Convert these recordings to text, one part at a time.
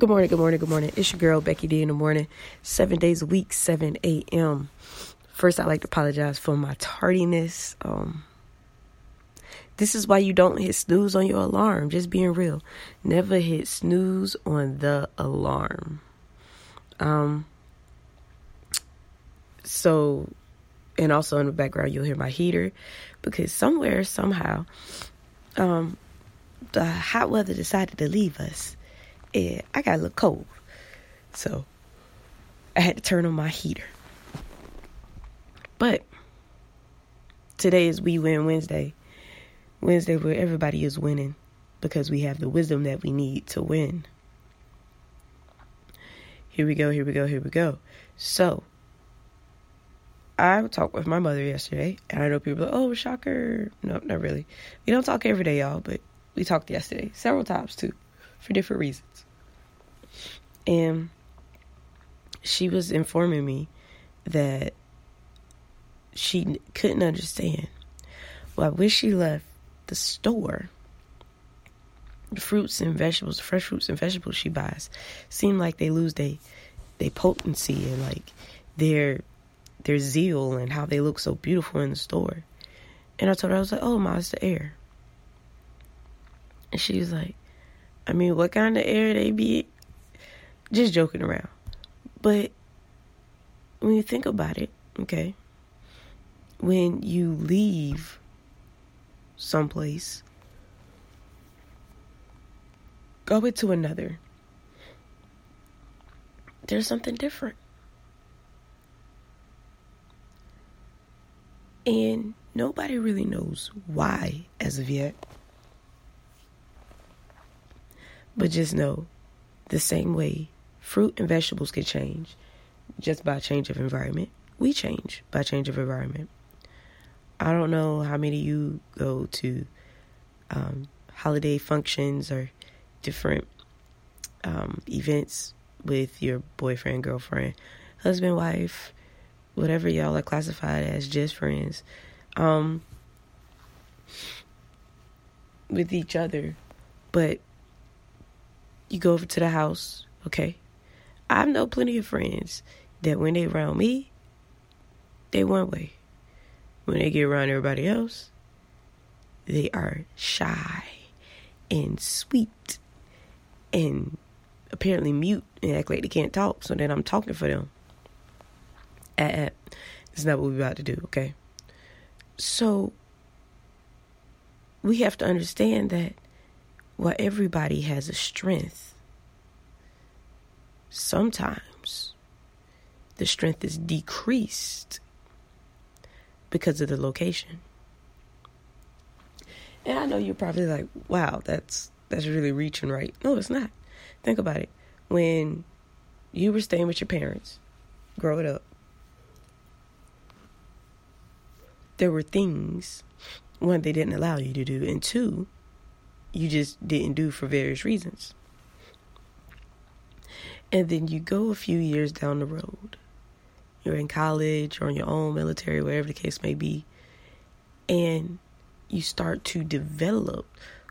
Good morning, good morning, good morning. It's your girl Becky D in the morning, seven days a week, 7 a.m. First, I'd like to apologize for my tardiness. Um, this is why you don't hit snooze on your alarm. Just being real. Never hit snooze on the alarm. Um, so, and also in the background, you'll hear my heater because somewhere, somehow, um, the hot weather decided to leave us and I got a little cold. So I had to turn on my heater. But today is We Win Wednesday. Wednesday where everybody is winning because we have the wisdom that we need to win. Here we go, here we go, here we go. So, I talked with my mother yesterday, and I know people are like, oh, shocker. No, not really. We don't talk every day, y'all, but we talked yesterday, several times too, for different reasons. And she was informing me that she couldn't understand why when she left the store, the fruits and vegetables, fresh fruits and vegetables she buys, seem like they lose their they potency and like their their zeal and how they look so beautiful in the store. And I told her I was like, "Oh, my, it's the air." And she was like, "I mean, what kind of air they be just joking around. But when you think about it, okay, when you leave someplace, go into another, there's something different. And nobody really knows why as of yet. But just know the same way Fruit and vegetables can change just by change of environment. We change by change of environment. I don't know how many of you go to um, holiday functions or different um, events with your boyfriend, girlfriend, husband, wife, whatever y'all are classified as, just friends, um, with each other. But you go over to the house, okay? I know plenty of friends that when they around me, they one way. When they get around everybody else, they are shy and sweet and apparently mute and act like they can't talk. So then I'm talking for them. Uh, that's not what we're about to do, okay? So we have to understand that while everybody has a strength, sometimes the strength is decreased because of the location. And I know you're probably like, wow, that's that's really reaching right. No, it's not. Think about it. When you were staying with your parents growing up, there were things one they didn't allow you to do and two you just didn't do for various reasons and then you go a few years down the road. You're in college or on your own military, wherever the case may be. And you start to develop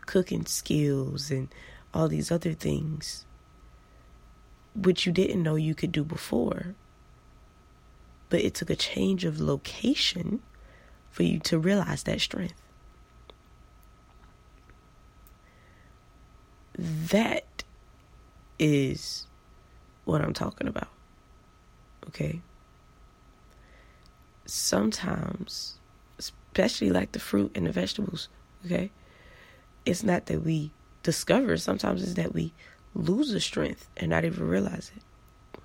cooking skills and all these other things, which you didn't know you could do before. But it took a change of location for you to realize that strength. That is what I'm talking about. Okay? Sometimes, especially like the fruit and the vegetables, okay? It's not that we discover, sometimes it's that we lose the strength and not even realize it.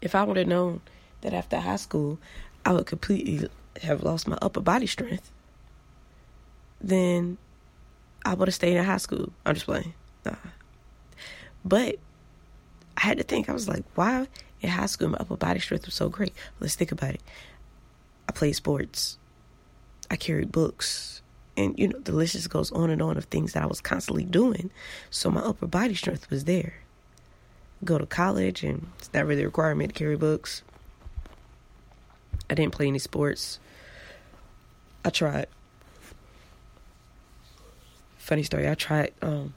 If I would have known that after high school I would completely have lost my upper body strength, then I would have stayed in high school. I'm just playing. Nah. But I had to think, I was like, why in high school my upper body strength was so great? Let's think about it. I played sports, I carried books, and you know, the list just goes on and on of things that I was constantly doing. So my upper body strength was there. Go to college, and it's not really a requirement to carry books. I didn't play any sports. I tried. Funny story, I tried um,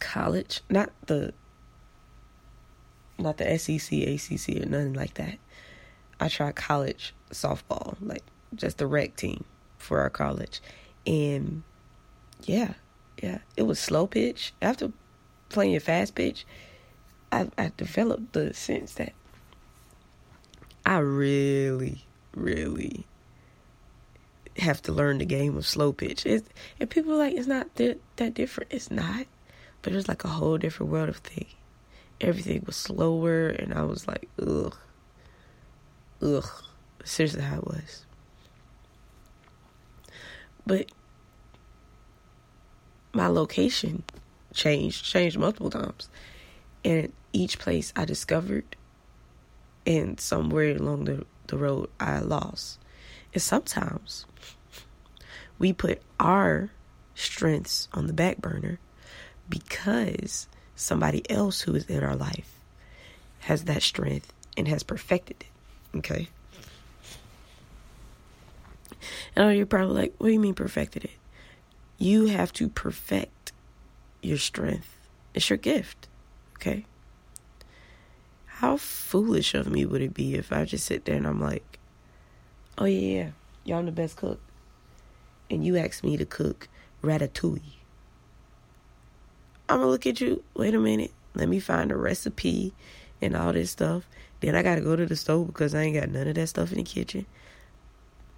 college, not the not the SEC, ACC, or nothing like that. I tried college softball, like just the rec team for our college, and yeah, yeah, it was slow pitch. After playing fast pitch, I, I developed the sense that I really, really have to learn the game of slow pitch. It's, and people are like, it's not that, that different. It's not. But it was like a whole different world of thing. Everything was slower, and I was like, ugh. Ugh. Seriously, how it was. But my location changed, changed multiple times. And each place I discovered, and somewhere along the, the road, I lost. And sometimes we put our strengths on the back burner because somebody else who is in our life has that strength and has perfected it. Okay? And you're probably like, what do you mean perfected it? You have to perfect your strength. It's your gift. Okay? How foolish of me would it be if I just sit there and I'm like, oh, yeah, yeah, y'all the best cook. And you ask me to cook ratatouille. I'm gonna look at you. Wait a minute. Let me find a recipe and all this stuff. Then I gotta go to the stove because I ain't got none of that stuff in the kitchen.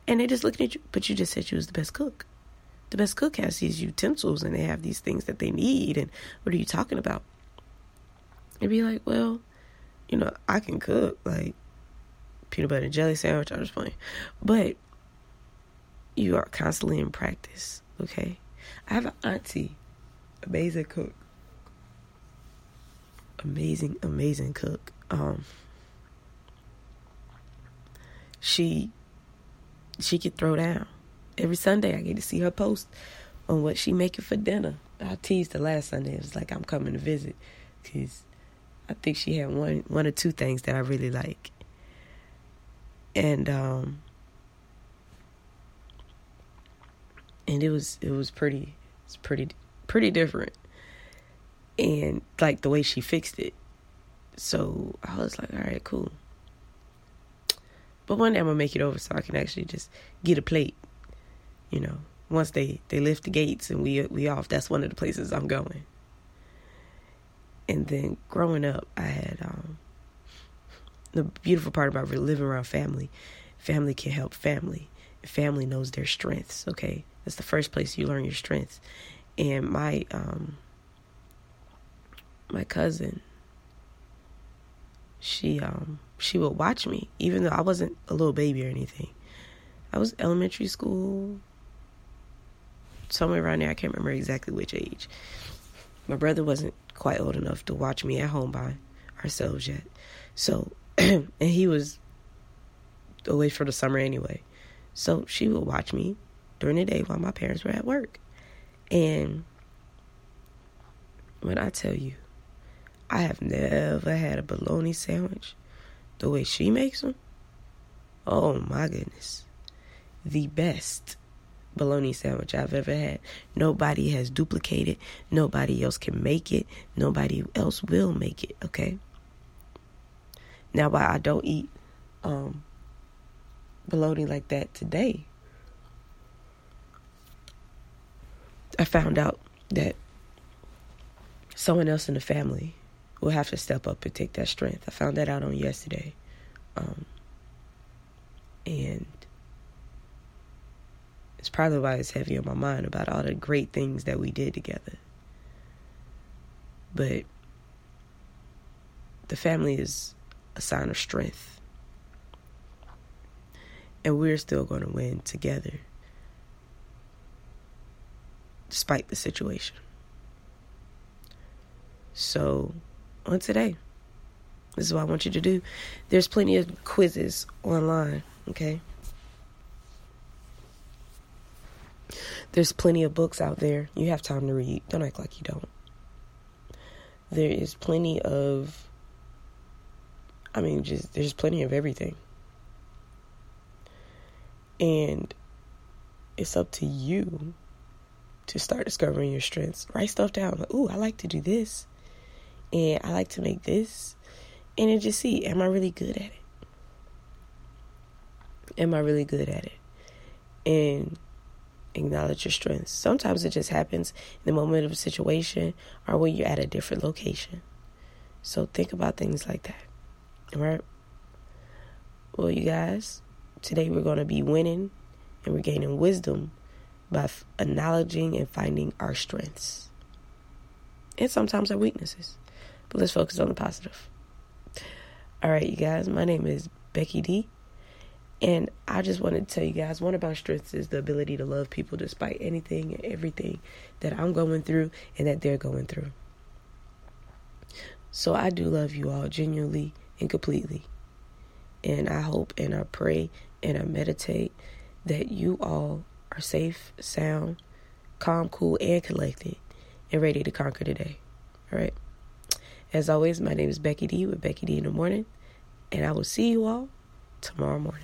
And they're just looking at you, but you just said you was the best cook. The best cook has these utensils and they have these things that they need. And what are you talking about? And be like, well, you know, I can cook like peanut butter and jelly sandwich. I'm just playing, but you are constantly in practice. Okay, I have an auntie, amazing cook amazing, amazing cook. Um, she she could throw down. Every Sunday, I get to see her post on what she making for dinner. I teased her last Sunday. It was like I'm coming to visit because I think she had one one or two things that I really like, and um, and it was it was pretty it's pretty pretty different and like the way she fixed it. So I was like, all right, cool. But one day I'm gonna make it over so I can actually just get a plate. You know, once they they lift the gates and we we off. That's one of the places I'm going. And then growing up, I had um, the beautiful part about living around family. Family can help family. Family knows their strengths. Okay, that's the first place you learn your strengths. And my um, my cousin, she um she would watch me, even though I wasn't a little baby or anything. I was elementary school, somewhere around there. I can't remember exactly which age. My brother wasn't quite old enough to watch me at home by ourselves yet. So, and he was away for the summer anyway. So she would watch me during the day while my parents were at work. And when I tell you, I have never had a bologna sandwich the way she makes them. Oh my goodness. The best bologna sandwich I've ever had. Nobody has duplicated. Nobody else can make it. Nobody else will make it, okay? Now, why I don't eat um, bologna like that today, I found out that someone else in the family will have to step up and take that strength. I found that out on yesterday. Um, and it's probably why it's heavy on my mind about all the great things that we did together. But the family is a sign of strength. And we're still going to win together, despite the situation. So on today. This is what I want you to do. There's plenty of quizzes online, okay? There's plenty of books out there. You have time to read. Don't act like you don't. There is plenty of, I mean, just there's plenty of everything. And it's up to you to start discovering your strengths. Write stuff down. Like, ooh, I like to do this. And I like to make this. And then just see, am I really good at it? Am I really good at it? And acknowledge your strengths. Sometimes it just happens in the moment of a situation or when you're at a different location. So think about things like that. All right? Well, you guys, today we're going to be winning and we're gaining wisdom by f- acknowledging and finding our strengths and sometimes our weaknesses. But let's focus on the positive. All right, you guys, my name is Becky D. And I just wanted to tell you guys one of my strengths is the ability to love people despite anything and everything that I'm going through and that they're going through. So I do love you all genuinely and completely. And I hope and I pray and I meditate that you all are safe, sound, calm, cool, and collected and ready to conquer today. All right. As always, my name is Becky D with Becky D in the morning, and I will see you all tomorrow morning.